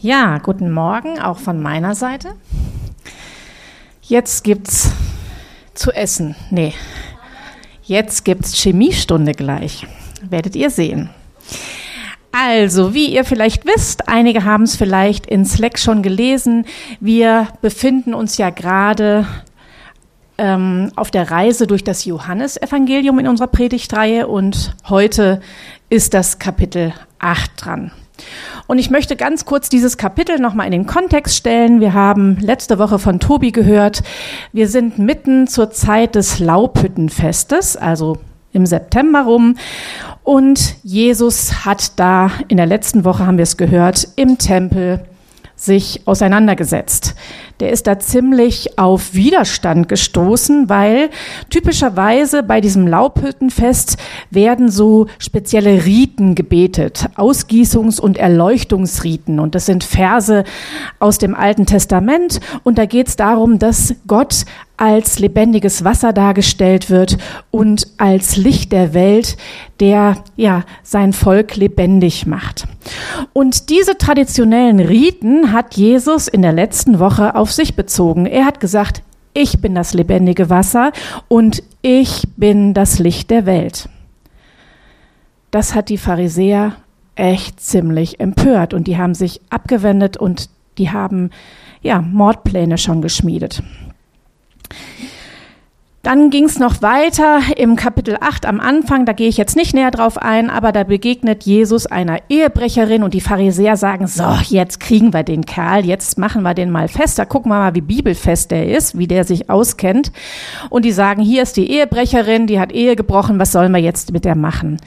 Ja, guten Morgen auch von meiner Seite. Jetzt gibt's zu essen. Nee. Jetzt gibt's Chemiestunde gleich. Werdet ihr sehen. Also, wie ihr vielleicht wisst, einige haben es vielleicht in Slack schon gelesen, wir befinden uns ja gerade ähm, auf der Reise durch das Johannesevangelium in unserer Predigtreihe und heute ist das Kapitel 8 dran. Und ich möchte ganz kurz dieses Kapitel nochmal in den Kontext stellen. Wir haben letzte Woche von Tobi gehört, wir sind mitten zur Zeit des Laubhüttenfestes, also im September rum. Und Jesus hat da, in der letzten Woche haben wir es gehört, im Tempel sich auseinandergesetzt. Der ist da ziemlich auf Widerstand gestoßen, weil typischerweise bei diesem Laubhüttenfest werden so spezielle Riten gebetet, Ausgießungs- und Erleuchtungsriten. Und das sind Verse aus dem Alten Testament. Und da geht es darum, dass Gott als lebendiges Wasser dargestellt wird und als Licht der Welt, der ja sein Volk lebendig macht. Und diese traditionellen Riten hat Jesus in der letzten Woche auf sich bezogen. Er hat gesagt, ich bin das lebendige Wasser und ich bin das Licht der Welt. Das hat die Pharisäer echt ziemlich empört und die haben sich abgewendet und die haben ja Mordpläne schon geschmiedet. Dann ging es noch weiter im Kapitel 8 am Anfang, da gehe ich jetzt nicht näher drauf ein, aber da begegnet Jesus einer Ehebrecherin und die Pharisäer sagen, so, jetzt kriegen wir den Kerl, jetzt machen wir den mal fest, da gucken wir mal, wie bibelfest der ist, wie der sich auskennt. Und die sagen, hier ist die Ehebrecherin, die hat Ehe gebrochen, was sollen wir jetzt mit der machen?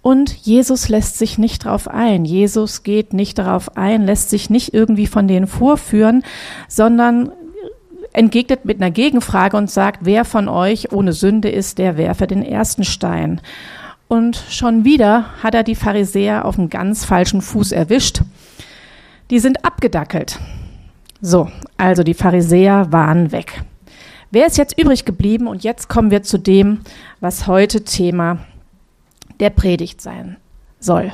Und Jesus lässt sich nicht darauf ein. Jesus geht nicht darauf ein, lässt sich nicht irgendwie von denen vorführen, sondern entgegnet mit einer Gegenfrage und sagt, wer von euch ohne Sünde ist, der werfe den ersten Stein. Und schon wieder hat er die Pharisäer auf einem ganz falschen Fuß erwischt. Die sind abgedackelt. So, also die Pharisäer waren weg. Wer ist jetzt übrig geblieben? Und jetzt kommen wir zu dem, was heute Thema der Predigt sein soll.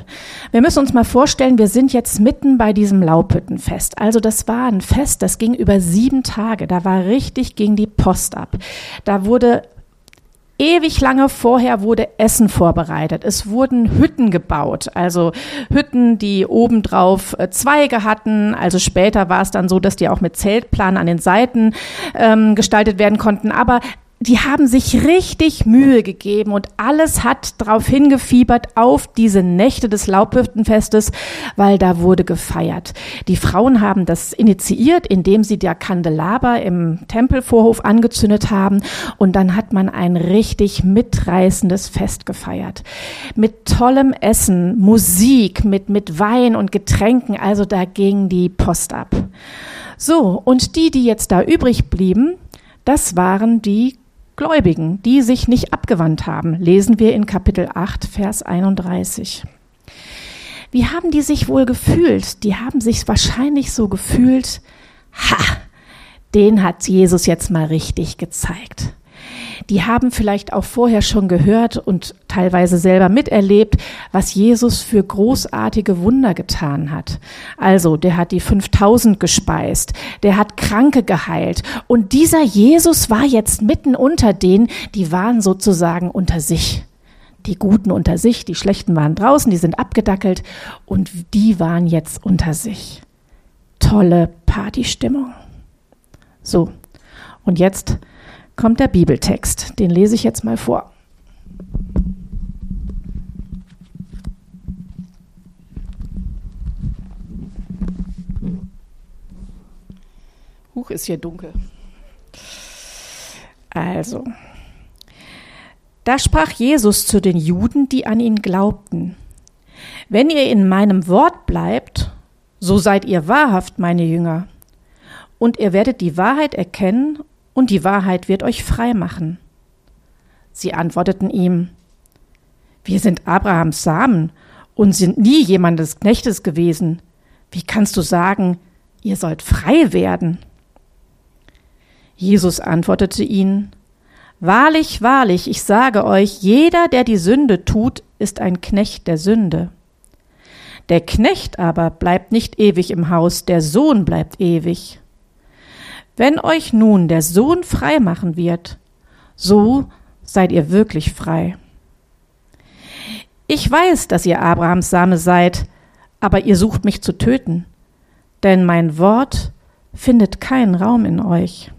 Wir müssen uns mal vorstellen, wir sind jetzt mitten bei diesem Laubhüttenfest. Also das war ein Fest, das ging über sieben Tage. Da war richtig, ging die Post ab. Da wurde ewig lange vorher wurde Essen vorbereitet. Es wurden Hütten gebaut, also Hütten, die obendrauf äh, Zweige hatten. Also später war es dann so, dass die auch mit Zeltplan an den Seiten ähm, gestaltet werden konnten. Aber die haben sich richtig Mühe gegeben und alles hat darauf hingefiebert auf diese Nächte des Laubhüftenfestes, weil da wurde gefeiert. Die Frauen haben das initiiert, indem sie der Kandelaber im Tempelvorhof angezündet haben und dann hat man ein richtig mitreißendes Fest gefeiert. Mit tollem Essen, Musik, mit, mit Wein und Getränken, also da ging die Post ab. So, und die, die jetzt da übrig blieben, das waren die Gläubigen, die sich nicht abgewandt haben, lesen wir in Kapitel 8, Vers 31. Wie haben die sich wohl gefühlt? Die haben sich wahrscheinlich so gefühlt, ha, den hat Jesus jetzt mal richtig gezeigt die haben vielleicht auch vorher schon gehört und teilweise selber miterlebt, was Jesus für großartige Wunder getan hat. Also, der hat die 5000 gespeist, der hat Kranke geheilt und dieser Jesus war jetzt mitten unter denen, die waren sozusagen unter sich. Die Guten unter sich, die Schlechten waren draußen, die sind abgedackelt und die waren jetzt unter sich. Tolle Partystimmung. So, und jetzt kommt der Bibeltext. Den lese ich jetzt mal vor. Huch, ist hier dunkel. Also, da sprach Jesus zu den Juden, die an ihn glaubten. Wenn ihr in meinem Wort bleibt, so seid ihr wahrhaft meine Jünger. Und ihr werdet die Wahrheit erkennen und die Wahrheit wird euch frei machen. Sie antworteten ihm, wir sind Abrahams Samen und sind nie jemandes Knechtes gewesen. Wie kannst du sagen, ihr sollt frei werden? Jesus antwortete ihnen, Wahrlich, wahrlich, ich sage euch, jeder, der die Sünde tut, ist ein Knecht der Sünde. Der Knecht aber bleibt nicht ewig im Haus, der Sohn bleibt ewig. Wenn euch nun der Sohn frei machen wird, so seid ihr wirklich frei. Ich weiß, dass ihr Abrahams Same seid, aber ihr sucht mich zu töten, denn mein Wort findet keinen Raum in euch.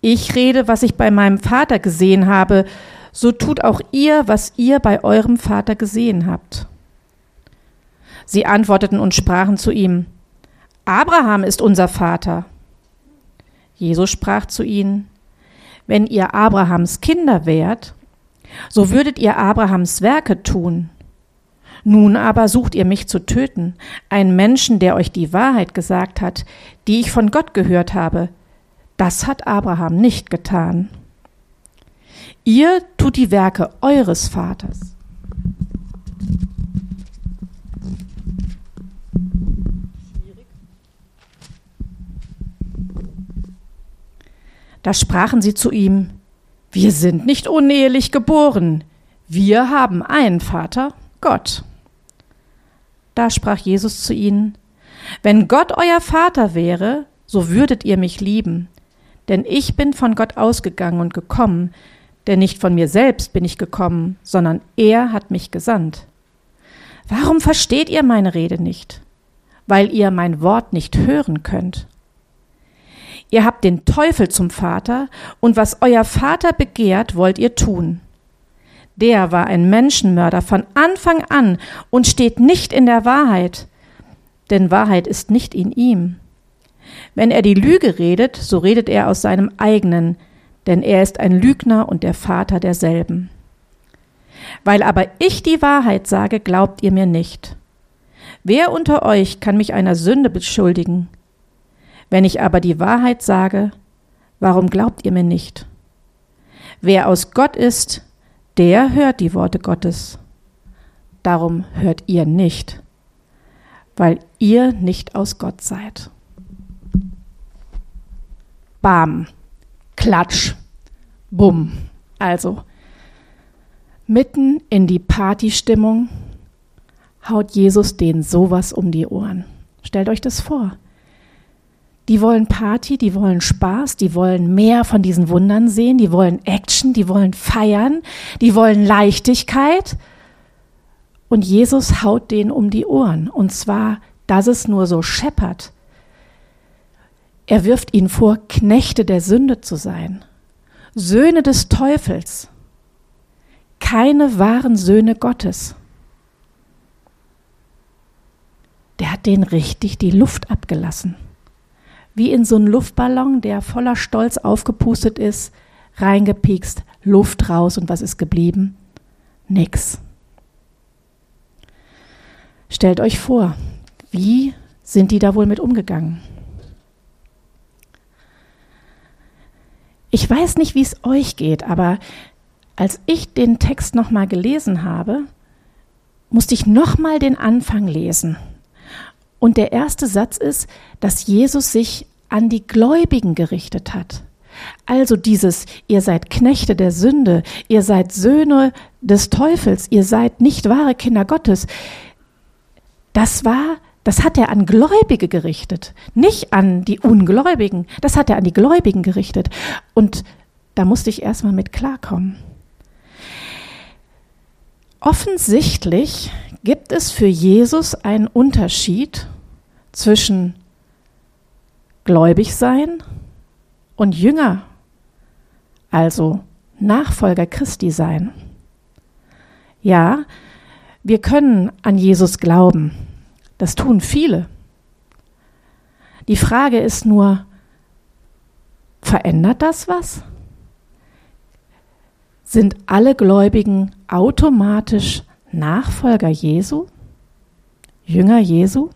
Ich rede, was ich bei meinem Vater gesehen habe, so tut auch ihr, was ihr bei eurem Vater gesehen habt. Sie antworteten und sprachen zu ihm, Abraham ist unser Vater. Jesus sprach zu ihnen, wenn ihr Abrahams Kinder wärt, so würdet ihr Abrahams Werke tun. Nun aber sucht ihr mich zu töten, einen Menschen, der euch die Wahrheit gesagt hat, die ich von Gott gehört habe. Das hat Abraham nicht getan. Ihr tut die Werke eures Vaters. Da sprachen sie zu ihm, wir sind nicht unehelich geboren, wir haben einen Vater, Gott. Da sprach Jesus zu ihnen, wenn Gott euer Vater wäre, so würdet ihr mich lieben, denn ich bin von Gott ausgegangen und gekommen, denn nicht von mir selbst bin ich gekommen, sondern er hat mich gesandt. Warum versteht ihr meine Rede nicht? Weil ihr mein Wort nicht hören könnt. Ihr habt den Teufel zum Vater, und was euer Vater begehrt, wollt ihr tun. Der war ein Menschenmörder von Anfang an und steht nicht in der Wahrheit, denn Wahrheit ist nicht in ihm. Wenn er die Lüge redet, so redet er aus seinem eigenen, denn er ist ein Lügner und der Vater derselben. Weil aber ich die Wahrheit sage, glaubt ihr mir nicht. Wer unter euch kann mich einer Sünde beschuldigen? Wenn ich aber die Wahrheit sage, warum glaubt ihr mir nicht? Wer aus Gott ist, der hört die Worte Gottes. Darum hört ihr nicht, weil ihr nicht aus Gott seid. Bam, Klatsch, Bumm. Also, mitten in die Partystimmung haut Jesus denen sowas um die Ohren. Stellt euch das vor. Die wollen Party, die wollen Spaß, die wollen mehr von diesen Wundern sehen, die wollen Action, die wollen feiern, die wollen Leichtigkeit. Und Jesus haut denen um die Ohren. Und zwar, dass es nur so scheppert. Er wirft ihnen vor, Knechte der Sünde zu sein, Söhne des Teufels, keine wahren Söhne Gottes. Der hat denen richtig die Luft abgelassen wie in so einen Luftballon, der voller Stolz aufgepustet ist, reingepiekst, Luft raus und was ist geblieben? Nix. Stellt euch vor, wie sind die da wohl mit umgegangen? Ich weiß nicht, wie es euch geht, aber als ich den Text nochmal gelesen habe, musste ich nochmal den Anfang lesen. Und der erste Satz ist, dass Jesus sich an die Gläubigen gerichtet hat. Also dieses, ihr seid Knechte der Sünde, ihr seid Söhne des Teufels, ihr seid nicht wahre Kinder Gottes. Das war, das hat er an Gläubige gerichtet, nicht an die Ungläubigen. Das hat er an die Gläubigen gerichtet. Und da musste ich erstmal mit klarkommen. Offensichtlich gibt es für Jesus einen Unterschied zwischen gläubig sein und Jünger, also Nachfolger Christi sein. Ja, wir können an Jesus glauben. Das tun viele. Die Frage ist nur, verändert das was? Sind alle Gläubigen automatisch Nachfolger Jesu? Jünger Jesu?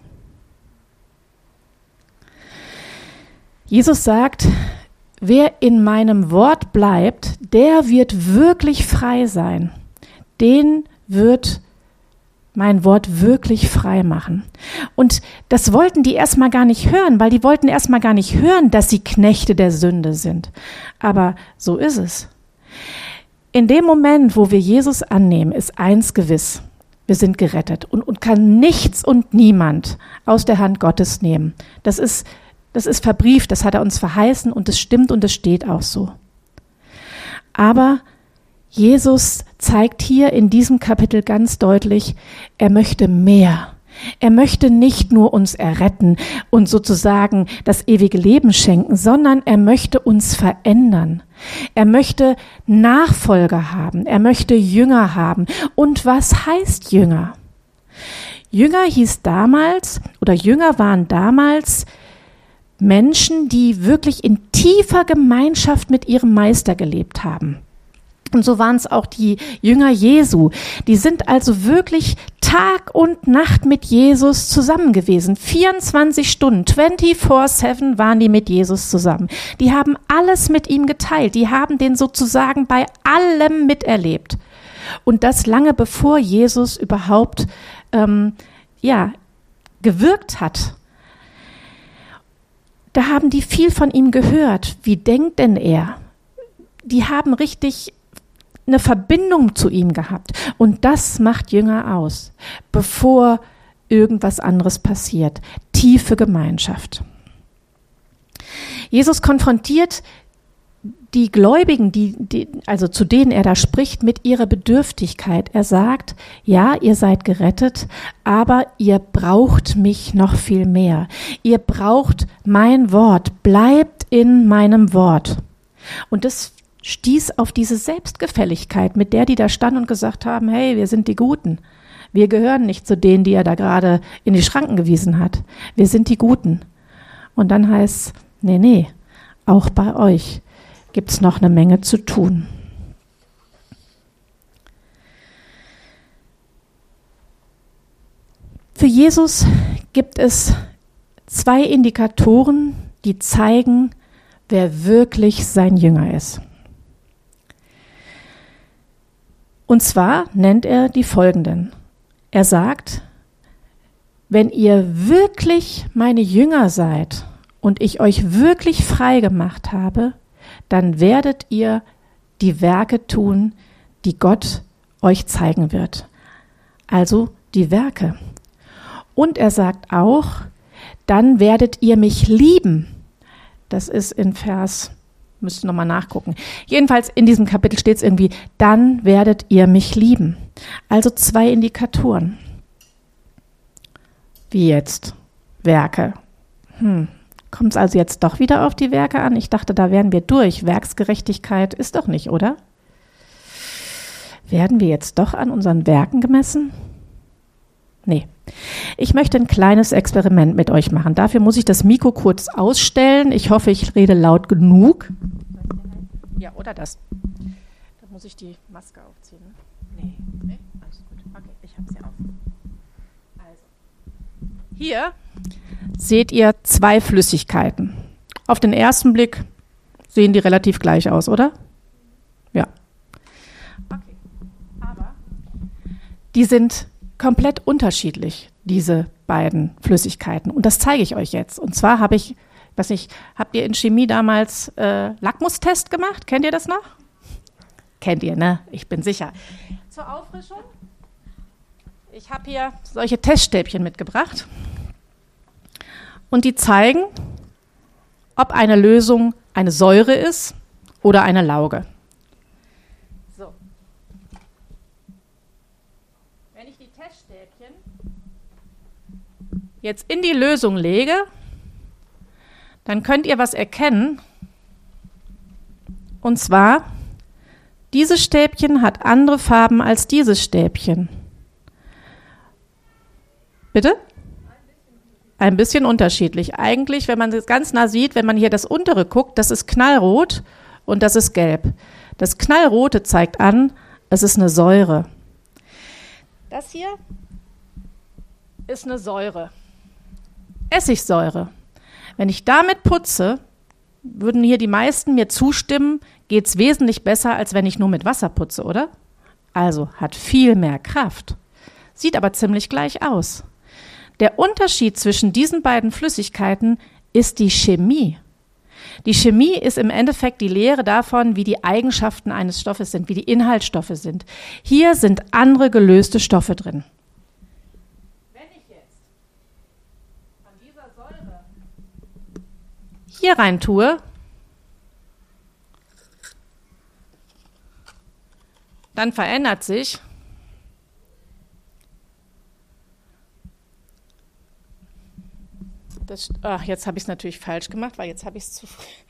Jesus sagt, wer in meinem Wort bleibt, der wird wirklich frei sein. Den wird mein Wort wirklich frei machen. Und das wollten die erstmal gar nicht hören, weil die wollten erstmal gar nicht hören, dass sie Knechte der Sünde sind. Aber so ist es. In dem Moment, wo wir Jesus annehmen, ist eins gewiss. wir sind gerettet und, und kann nichts und niemand aus der Hand Gottes nehmen. Das ist, das ist verbrieft, das hat er uns verheißen und es stimmt und es steht auch so. Aber Jesus zeigt hier in diesem Kapitel ganz deutlich, er möchte mehr. Er möchte nicht nur uns erretten und sozusagen das ewige Leben schenken, sondern er möchte uns verändern. Er möchte Nachfolger haben. Er möchte Jünger haben. Und was heißt Jünger? Jünger hieß damals oder Jünger waren damals Menschen, die wirklich in tiefer Gemeinschaft mit ihrem Meister gelebt haben. Und so waren es auch die Jünger Jesu. Die sind also wirklich Tag und Nacht mit Jesus zusammen gewesen. 24 Stunden, 24-7 waren die mit Jesus zusammen. Die haben alles mit ihm geteilt. Die haben den sozusagen bei allem miterlebt. Und das lange bevor Jesus überhaupt, ähm, ja, gewirkt hat. Da haben die viel von ihm gehört. Wie denkt denn er? Die haben richtig eine Verbindung zu ihm gehabt. Und das macht Jünger aus, bevor irgendwas anderes passiert. Tiefe Gemeinschaft. Jesus konfrontiert die Gläubigen, die, die, also zu denen er da spricht, mit ihrer Bedürftigkeit. Er sagt, ja, ihr seid gerettet, aber ihr braucht mich noch viel mehr. Ihr braucht mein Wort. Bleibt in meinem Wort. Und das stieß auf diese Selbstgefälligkeit, mit der die da standen und gesagt haben, hey, wir sind die Guten. Wir gehören nicht zu denen, die er da gerade in die Schranken gewiesen hat. Wir sind die Guten. Und dann heißt nee, nee, auch bei euch gibt's noch eine Menge zu tun. Für Jesus gibt es zwei Indikatoren, die zeigen, wer wirklich sein Jünger ist. Und zwar nennt er die folgenden. Er sagt, wenn ihr wirklich meine Jünger seid und ich euch wirklich frei gemacht habe, dann werdet ihr die Werke tun, die Gott euch zeigen wird. Also die Werke. Und er sagt auch, dann werdet ihr mich lieben. Das ist in Vers Müsste nochmal nachgucken. Jedenfalls in diesem Kapitel steht es irgendwie, dann werdet ihr mich lieben. Also zwei Indikatoren. Wie jetzt? Werke. Hm. Kommt es also jetzt doch wieder auf die Werke an? Ich dachte, da wären wir durch. Werksgerechtigkeit ist doch nicht, oder? Werden wir jetzt doch an unseren Werken gemessen? Nee. Ich möchte ein kleines Experiment mit euch machen. Dafür muss ich das Mikro kurz ausstellen. Ich hoffe, ich rede laut genug. Ja, oder das. Da muss ich die Maske aufziehen. Ne? Nee. nee. Alles gut. Okay, ich habe sie auf. Also. Hier seht ihr zwei Flüssigkeiten. Auf den ersten Blick sehen die relativ gleich aus, oder? Ja. Okay. Aber die sind komplett unterschiedlich, diese beiden Flüssigkeiten. Und das zeige ich euch jetzt. Und zwar habe ich, was ich, habt ihr in Chemie damals äh, Lackmustest gemacht? Kennt ihr das noch? Kennt ihr, ne? Ich bin sicher. Zur Auffrischung. Ich habe hier solche Teststäbchen mitgebracht. Und die zeigen, ob eine Lösung eine Säure ist oder eine Lauge. jetzt in die Lösung lege, dann könnt ihr was erkennen. Und zwar, dieses Stäbchen hat andere Farben als dieses Stäbchen. Bitte? Ein bisschen unterschiedlich. Eigentlich, wenn man es ganz nah sieht, wenn man hier das untere guckt, das ist knallrot und das ist gelb. Das knallrote zeigt an, es ist eine Säure. Das hier ist eine Säure. Essigsäure. Wenn ich damit putze, würden hier die meisten mir zustimmen, geht es wesentlich besser, als wenn ich nur mit Wasser putze, oder? Also hat viel mehr Kraft. Sieht aber ziemlich gleich aus. Der Unterschied zwischen diesen beiden Flüssigkeiten ist die Chemie. Die Chemie ist im Endeffekt die Lehre davon, wie die Eigenschaften eines Stoffes sind, wie die Inhaltsstoffe sind. Hier sind andere gelöste Stoffe drin. Wenn ich jetzt an dieser Säure hier rein tue, dann verändert sich Das, ach, jetzt habe ich es natürlich falsch gemacht, weil jetzt habe ich es zu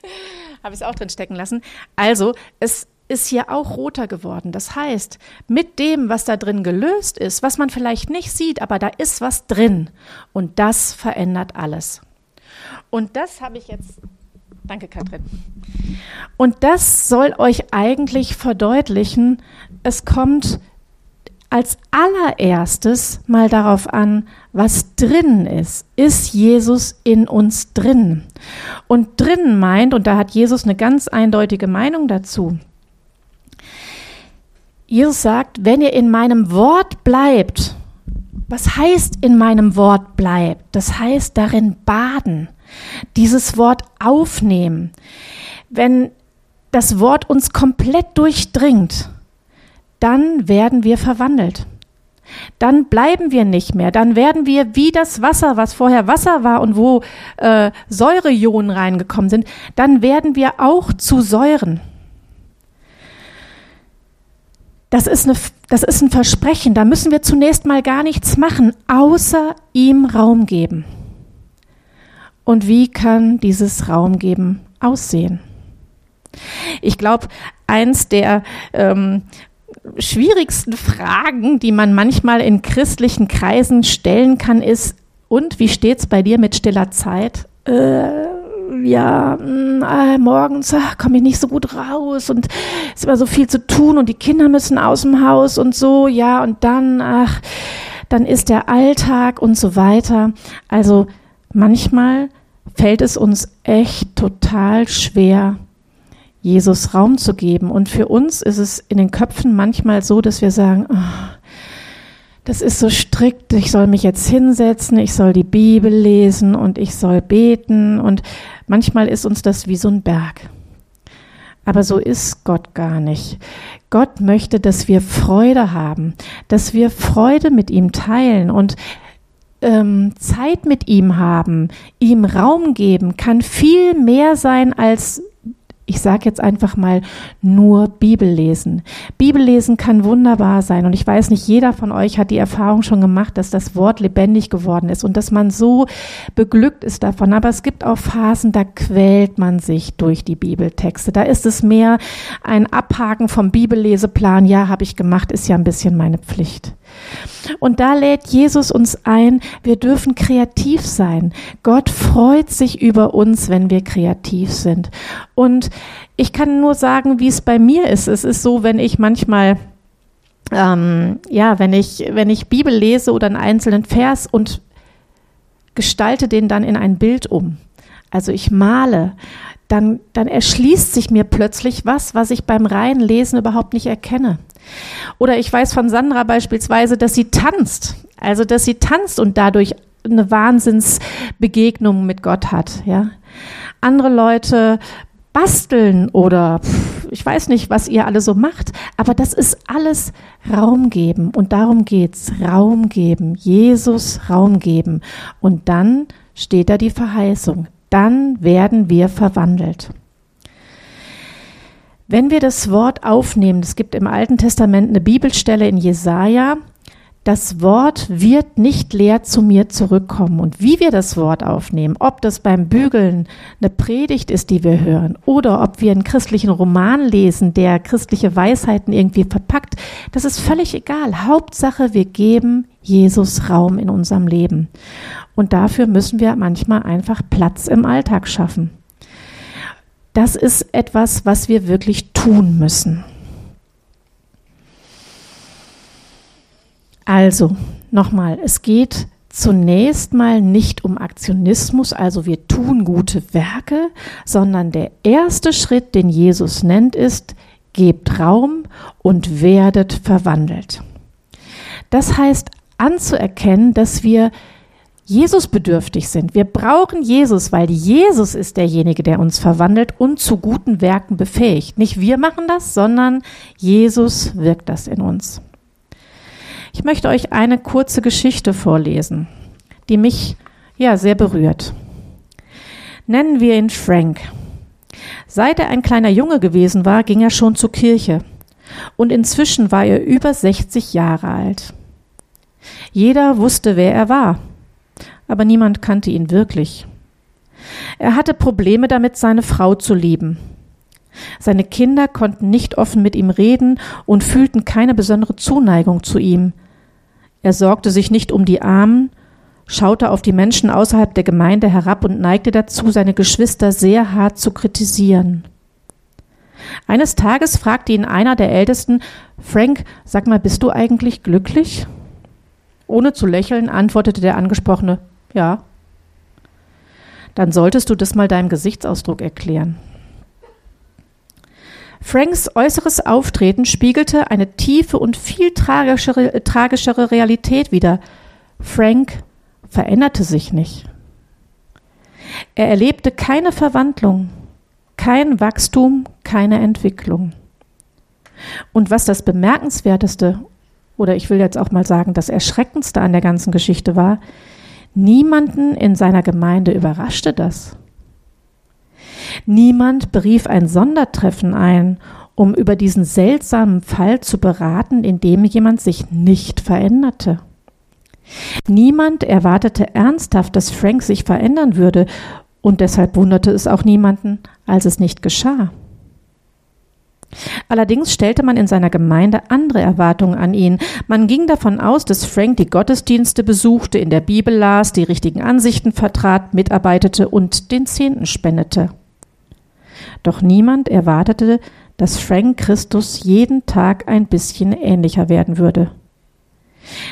habe ich es auch drin stecken lassen. Also, es ist hier auch roter geworden. Das heißt, mit dem, was da drin gelöst ist, was man vielleicht nicht sieht, aber da ist was drin und das verändert alles. Und das habe ich jetzt Danke, Katrin. Und das soll euch eigentlich verdeutlichen, es kommt als allererstes mal darauf an, was drin ist. Ist Jesus in uns drin? Und drin meint, und da hat Jesus eine ganz eindeutige Meinung dazu. Jesus sagt, wenn ihr in meinem Wort bleibt, was heißt in meinem Wort bleibt? Das heißt darin baden, dieses Wort aufnehmen. Wenn das Wort uns komplett durchdringt, dann werden wir verwandelt. Dann bleiben wir nicht mehr. Dann werden wir wie das Wasser, was vorher Wasser war und wo äh, Säureionen reingekommen sind, dann werden wir auch zu Säuren. Das ist, eine, das ist ein Versprechen. Da müssen wir zunächst mal gar nichts machen, außer ihm Raum geben. Und wie kann dieses Raum geben aussehen? Ich glaube, eins der ähm, schwierigsten Fragen, die man manchmal in christlichen Kreisen stellen kann, ist, und wie steht's bei dir mit stiller Zeit? Äh, ja, äh, morgens komme ich nicht so gut raus und es ist immer so viel zu tun und die Kinder müssen aus dem Haus und so, ja, und dann, ach, dann ist der Alltag und so weiter. Also manchmal fällt es uns echt total schwer, Jesus Raum zu geben. Und für uns ist es in den Köpfen manchmal so, dass wir sagen, oh, das ist so strikt, ich soll mich jetzt hinsetzen, ich soll die Bibel lesen und ich soll beten. Und manchmal ist uns das wie so ein Berg. Aber so ist Gott gar nicht. Gott möchte, dass wir Freude haben, dass wir Freude mit ihm teilen und ähm, Zeit mit ihm haben, ihm Raum geben, kann viel mehr sein als ich sage jetzt einfach mal nur Bibel lesen. Bibel lesen kann wunderbar sein und ich weiß nicht, jeder von euch hat die Erfahrung schon gemacht, dass das Wort lebendig geworden ist und dass man so beglückt ist davon. Aber es gibt auch Phasen, da quält man sich durch die Bibeltexte. Da ist es mehr ein Abhaken vom Bibelleseplan. Ja, habe ich gemacht, ist ja ein bisschen meine Pflicht. Und da lädt Jesus uns ein, wir dürfen kreativ sein. Gott freut sich über uns, wenn wir kreativ sind. Und ich kann nur sagen, wie es bei mir ist. Es ist so, wenn ich manchmal ähm, ja, wenn ich, wenn ich Bibel lese oder einen einzelnen Vers und gestalte den dann in ein Bild um. Also ich male, dann, dann erschließt sich mir plötzlich was, was ich beim reinen Lesen überhaupt nicht erkenne. Oder ich weiß von Sandra beispielsweise, dass sie tanzt. Also, dass sie tanzt und dadurch eine Wahnsinnsbegegnung mit Gott hat, ja. Andere Leute basteln oder ich weiß nicht, was ihr alle so macht, aber das ist alles Raum geben und darum geht's. Raum geben, Jesus Raum geben und dann steht da die Verheißung. Dann werden wir verwandelt. Wenn wir das Wort aufnehmen, es gibt im Alten Testament eine Bibelstelle in Jesaja, das Wort wird nicht leer zu mir zurückkommen. Und wie wir das Wort aufnehmen, ob das beim Bügeln eine Predigt ist, die wir hören, oder ob wir einen christlichen Roman lesen, der christliche Weisheiten irgendwie verpackt, das ist völlig egal. Hauptsache, wir geben Jesus Raum in unserem Leben. Und dafür müssen wir manchmal einfach Platz im Alltag schaffen das ist etwas, was wir wirklich tun müssen. Also, nochmal, es geht zunächst mal nicht um Aktionismus, also wir tun gute Werke, sondern der erste Schritt, den Jesus nennt, ist, gebt Raum und werdet verwandelt. Das heißt anzuerkennen, dass wir Jesus bedürftig sind. Wir brauchen Jesus, weil Jesus ist derjenige, der uns verwandelt und zu guten Werken befähigt. Nicht wir machen das, sondern Jesus wirkt das in uns. Ich möchte euch eine kurze Geschichte vorlesen, die mich ja sehr berührt. Nennen wir ihn Frank. Seit er ein kleiner Junge gewesen war, ging er schon zur Kirche. Und inzwischen war er über 60 Jahre alt. Jeder wusste, wer er war, aber niemand kannte ihn wirklich. Er hatte Probleme damit, seine Frau zu lieben. Seine Kinder konnten nicht offen mit ihm reden und fühlten keine besondere Zuneigung zu ihm. Er sorgte sich nicht um die Armen schaute auf die Menschen außerhalb der Gemeinde herab und neigte dazu, seine Geschwister sehr hart zu kritisieren. Eines Tages fragte ihn einer der Ältesten, Frank, sag mal, bist du eigentlich glücklich? Ohne zu lächeln antwortete der Angesprochene, ja. Dann solltest du das mal deinem Gesichtsausdruck erklären. Franks äußeres Auftreten spiegelte eine tiefe und viel tragischere, tragischere Realität wider. Frank veränderte sich nicht. Er erlebte keine Verwandlung, kein Wachstum, keine Entwicklung. Und was das Bemerkenswerteste, oder ich will jetzt auch mal sagen, das Erschreckendste an der ganzen Geschichte war, niemanden in seiner Gemeinde überraschte das. Niemand berief ein Sondertreffen ein, um über diesen seltsamen Fall zu beraten, in dem jemand sich nicht veränderte. Niemand erwartete ernsthaft, dass Frank sich verändern würde, und deshalb wunderte es auch niemanden, als es nicht geschah. Allerdings stellte man in seiner Gemeinde andere Erwartungen an ihn. Man ging davon aus, dass Frank die Gottesdienste besuchte, in der Bibel las, die richtigen Ansichten vertrat, mitarbeitete und den Zehnten spendete. Doch niemand erwartete, dass Frank Christus jeden Tag ein bisschen ähnlicher werden würde.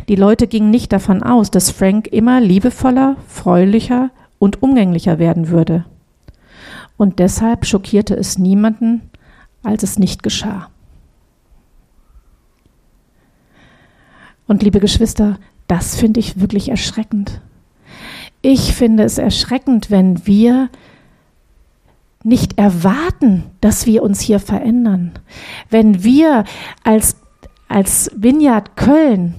Die Leute gingen nicht davon aus, dass Frank immer liebevoller, freulicher und umgänglicher werden würde. Und deshalb schockierte es niemanden, als es nicht geschah. Und liebe Geschwister, das finde ich wirklich erschreckend. Ich finde es erschreckend, wenn wir nicht erwarten, dass wir uns hier verändern. Wenn wir als, als Vineyard Köln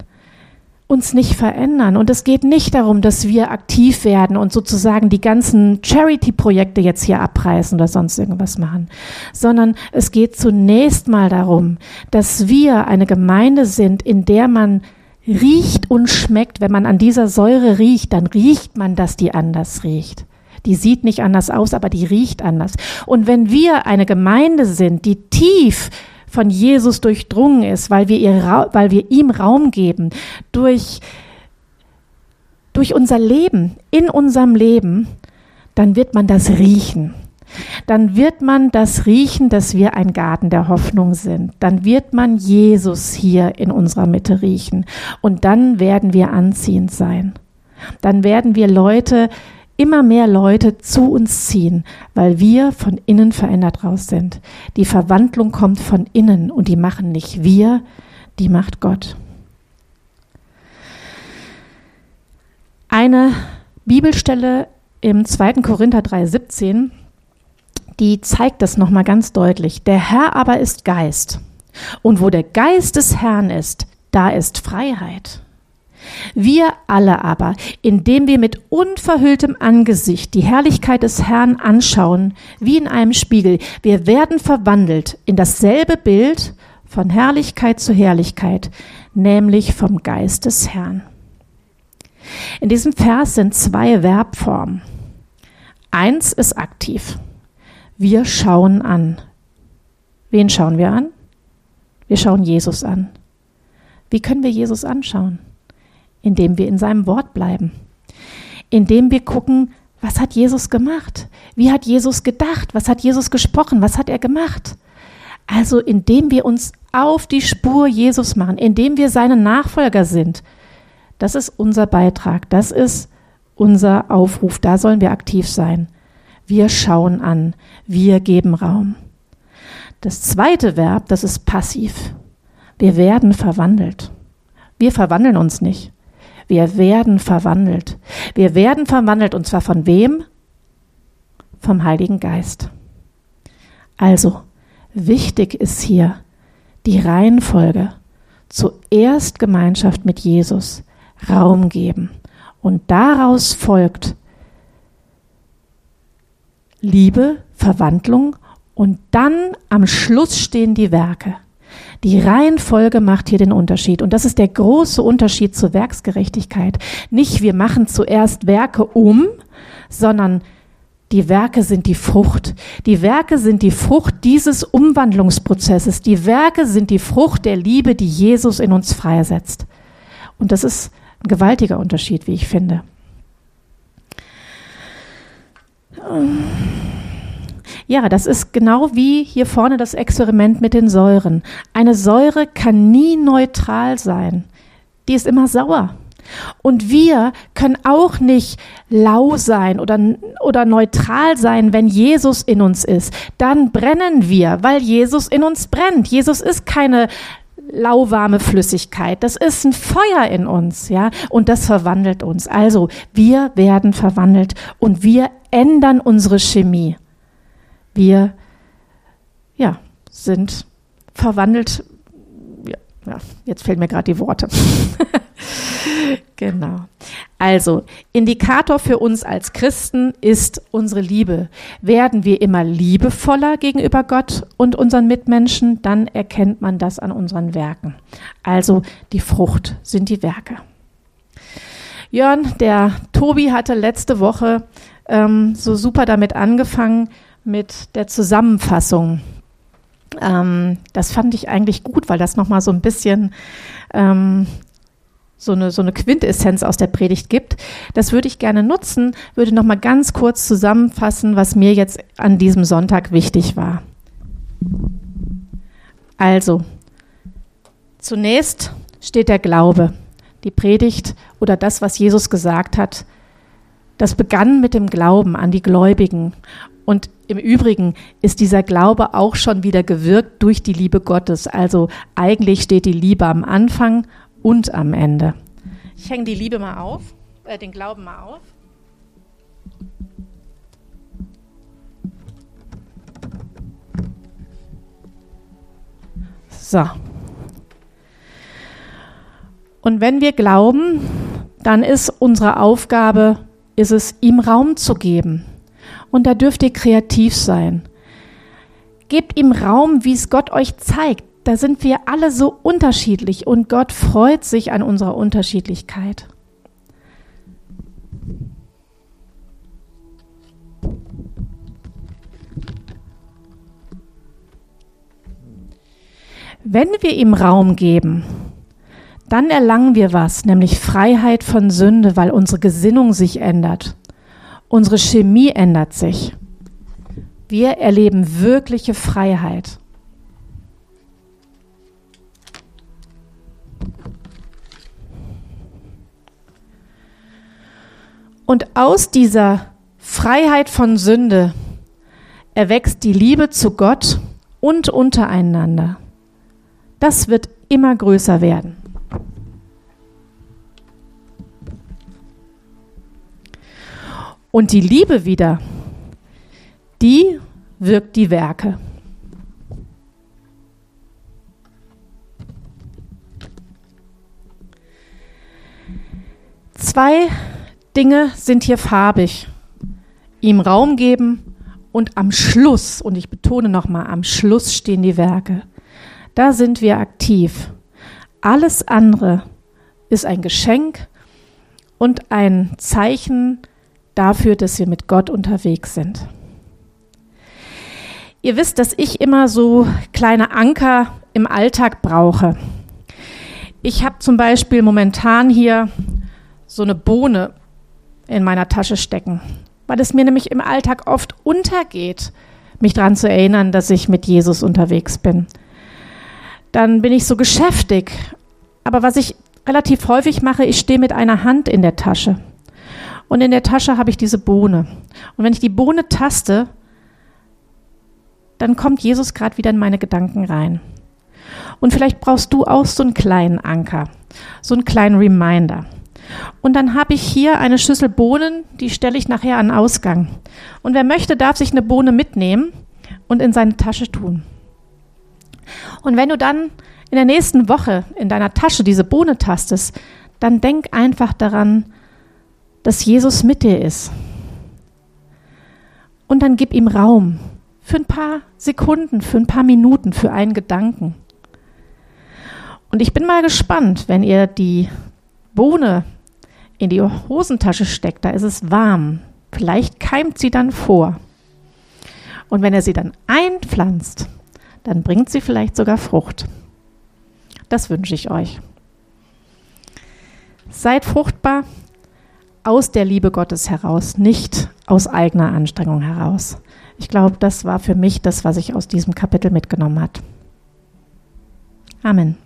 uns nicht verändern. Und es geht nicht darum, dass wir aktiv werden und sozusagen die ganzen Charity-Projekte jetzt hier abreißen oder sonst irgendwas machen, sondern es geht zunächst mal darum, dass wir eine Gemeinde sind, in der man riecht und schmeckt. Wenn man an dieser Säure riecht, dann riecht man, dass die anders riecht. Die sieht nicht anders aus, aber die riecht anders. Und wenn wir eine Gemeinde sind, die tief von Jesus durchdrungen ist, weil wir, ihr, weil wir ihm Raum geben, durch, durch unser Leben, in unserem Leben, dann wird man das riechen. Dann wird man das riechen, dass wir ein Garten der Hoffnung sind. Dann wird man Jesus hier in unserer Mitte riechen. Und dann werden wir anziehend sein. Dann werden wir Leute immer mehr Leute zu uns ziehen, weil wir von innen verändert raus sind. Die Verwandlung kommt von innen und die machen nicht wir, die macht Gott. Eine Bibelstelle im 2. Korinther 3,17, die zeigt das nochmal ganz deutlich. Der Herr aber ist Geist. Und wo der Geist des Herrn ist, da ist Freiheit. Wir alle aber, indem wir mit unverhülltem Angesicht die Herrlichkeit des Herrn anschauen, wie in einem Spiegel, wir werden verwandelt in dasselbe Bild von Herrlichkeit zu Herrlichkeit, nämlich vom Geist des Herrn. In diesem Vers sind zwei Verbformen. Eins ist aktiv. Wir schauen an. Wen schauen wir an? Wir schauen Jesus an. Wie können wir Jesus anschauen? Indem wir in seinem Wort bleiben, indem wir gucken, was hat Jesus gemacht? Wie hat Jesus gedacht? Was hat Jesus gesprochen? Was hat er gemacht? Also indem wir uns auf die Spur Jesus machen, indem wir seine Nachfolger sind. Das ist unser Beitrag, das ist unser Aufruf, da sollen wir aktiv sein. Wir schauen an, wir geben Raum. Das zweite Verb, das ist passiv. Wir werden verwandelt. Wir verwandeln uns nicht. Wir werden verwandelt. Wir werden verwandelt und zwar von wem? Vom Heiligen Geist. Also, wichtig ist hier die Reihenfolge. Zuerst Gemeinschaft mit Jesus, Raum geben. Und daraus folgt Liebe, Verwandlung und dann am Schluss stehen die Werke. Die Reihenfolge macht hier den Unterschied. Und das ist der große Unterschied zur Werksgerechtigkeit. Nicht wir machen zuerst Werke um, sondern die Werke sind die Frucht. Die Werke sind die Frucht dieses Umwandlungsprozesses. Die Werke sind die Frucht der Liebe, die Jesus in uns freisetzt. Und das ist ein gewaltiger Unterschied, wie ich finde. Ja, das ist genau wie hier vorne das Experiment mit den Säuren. Eine Säure kann nie neutral sein. Die ist immer sauer. Und wir können auch nicht lau sein oder, oder neutral sein, wenn Jesus in uns ist. Dann brennen wir, weil Jesus in uns brennt. Jesus ist keine lauwarme Flüssigkeit. Das ist ein Feuer in uns, ja, und das verwandelt uns. Also, wir werden verwandelt und wir ändern unsere Chemie. Wir, ja, sind verwandelt. Ja, jetzt fehlen mir gerade die Worte. genau. Also, Indikator für uns als Christen ist unsere Liebe. Werden wir immer liebevoller gegenüber Gott und unseren Mitmenschen, dann erkennt man das an unseren Werken. Also, die Frucht sind die Werke. Jörn, der Tobi hatte letzte Woche ähm, so super damit angefangen mit der Zusammenfassung. Ähm, das fand ich eigentlich gut, weil das nochmal so ein bisschen ähm, so eine, so eine Quintessenz aus der Predigt gibt. Das würde ich gerne nutzen, würde noch mal ganz kurz zusammenfassen, was mir jetzt an diesem Sonntag wichtig war. Also, zunächst steht der Glaube. Die Predigt oder das, was Jesus gesagt hat, das begann mit dem Glauben an die Gläubigen. Und im Übrigen ist dieser Glaube auch schon wieder gewirkt durch die Liebe Gottes. Also eigentlich steht die Liebe am Anfang und am Ende. Ich hänge die Liebe mal auf, äh, den Glauben mal auf. So. Und wenn wir glauben, dann ist unsere Aufgabe, ist es, ihm Raum zu geben. Und da dürft ihr kreativ sein. Gebt ihm Raum, wie es Gott euch zeigt da sind wir alle so unterschiedlich und Gott freut sich an unserer Unterschiedlichkeit. Wenn wir ihm Raum geben, dann erlangen wir was, nämlich Freiheit von Sünde, weil unsere Gesinnung sich ändert. Unsere Chemie ändert sich. Wir erleben wirkliche Freiheit. Und aus dieser Freiheit von Sünde erwächst die Liebe zu Gott und untereinander. Das wird immer größer werden. Und die Liebe wieder, die wirkt die Werke. Zwei Dinge sind hier farbig. Ihm Raum geben und am Schluss, und ich betone nochmal, am Schluss stehen die Werke. Da sind wir aktiv. Alles andere ist ein Geschenk und ein Zeichen dafür, dass wir mit Gott unterwegs sind. Ihr wisst, dass ich immer so kleine Anker im Alltag brauche. Ich habe zum Beispiel momentan hier so eine Bohne in meiner Tasche stecken, weil es mir nämlich im Alltag oft untergeht, mich daran zu erinnern, dass ich mit Jesus unterwegs bin. Dann bin ich so geschäftig. Aber was ich relativ häufig mache, ich stehe mit einer Hand in der Tasche. Und in der Tasche habe ich diese Bohne. Und wenn ich die Bohne taste, dann kommt Jesus gerade wieder in meine Gedanken rein. Und vielleicht brauchst du auch so einen kleinen Anker, so einen kleinen Reminder. Und dann habe ich hier eine Schüssel Bohnen, die stelle ich nachher an Ausgang. Und wer möchte, darf sich eine Bohne mitnehmen und in seine Tasche tun. Und wenn du dann in der nächsten Woche in deiner Tasche diese Bohne tastest, dann denk einfach daran, dass Jesus mit dir ist. Und dann gib ihm Raum für ein paar Sekunden, für ein paar Minuten, für einen Gedanken. Und ich bin mal gespannt, wenn ihr die Bohne in die Hosentasche steckt, da ist es warm. Vielleicht keimt sie dann vor. Und wenn er sie dann einpflanzt, dann bringt sie vielleicht sogar Frucht. Das wünsche ich euch. Seid fruchtbar aus der Liebe Gottes heraus, nicht aus eigener Anstrengung heraus. Ich glaube, das war für mich das, was ich aus diesem Kapitel mitgenommen hat. Amen.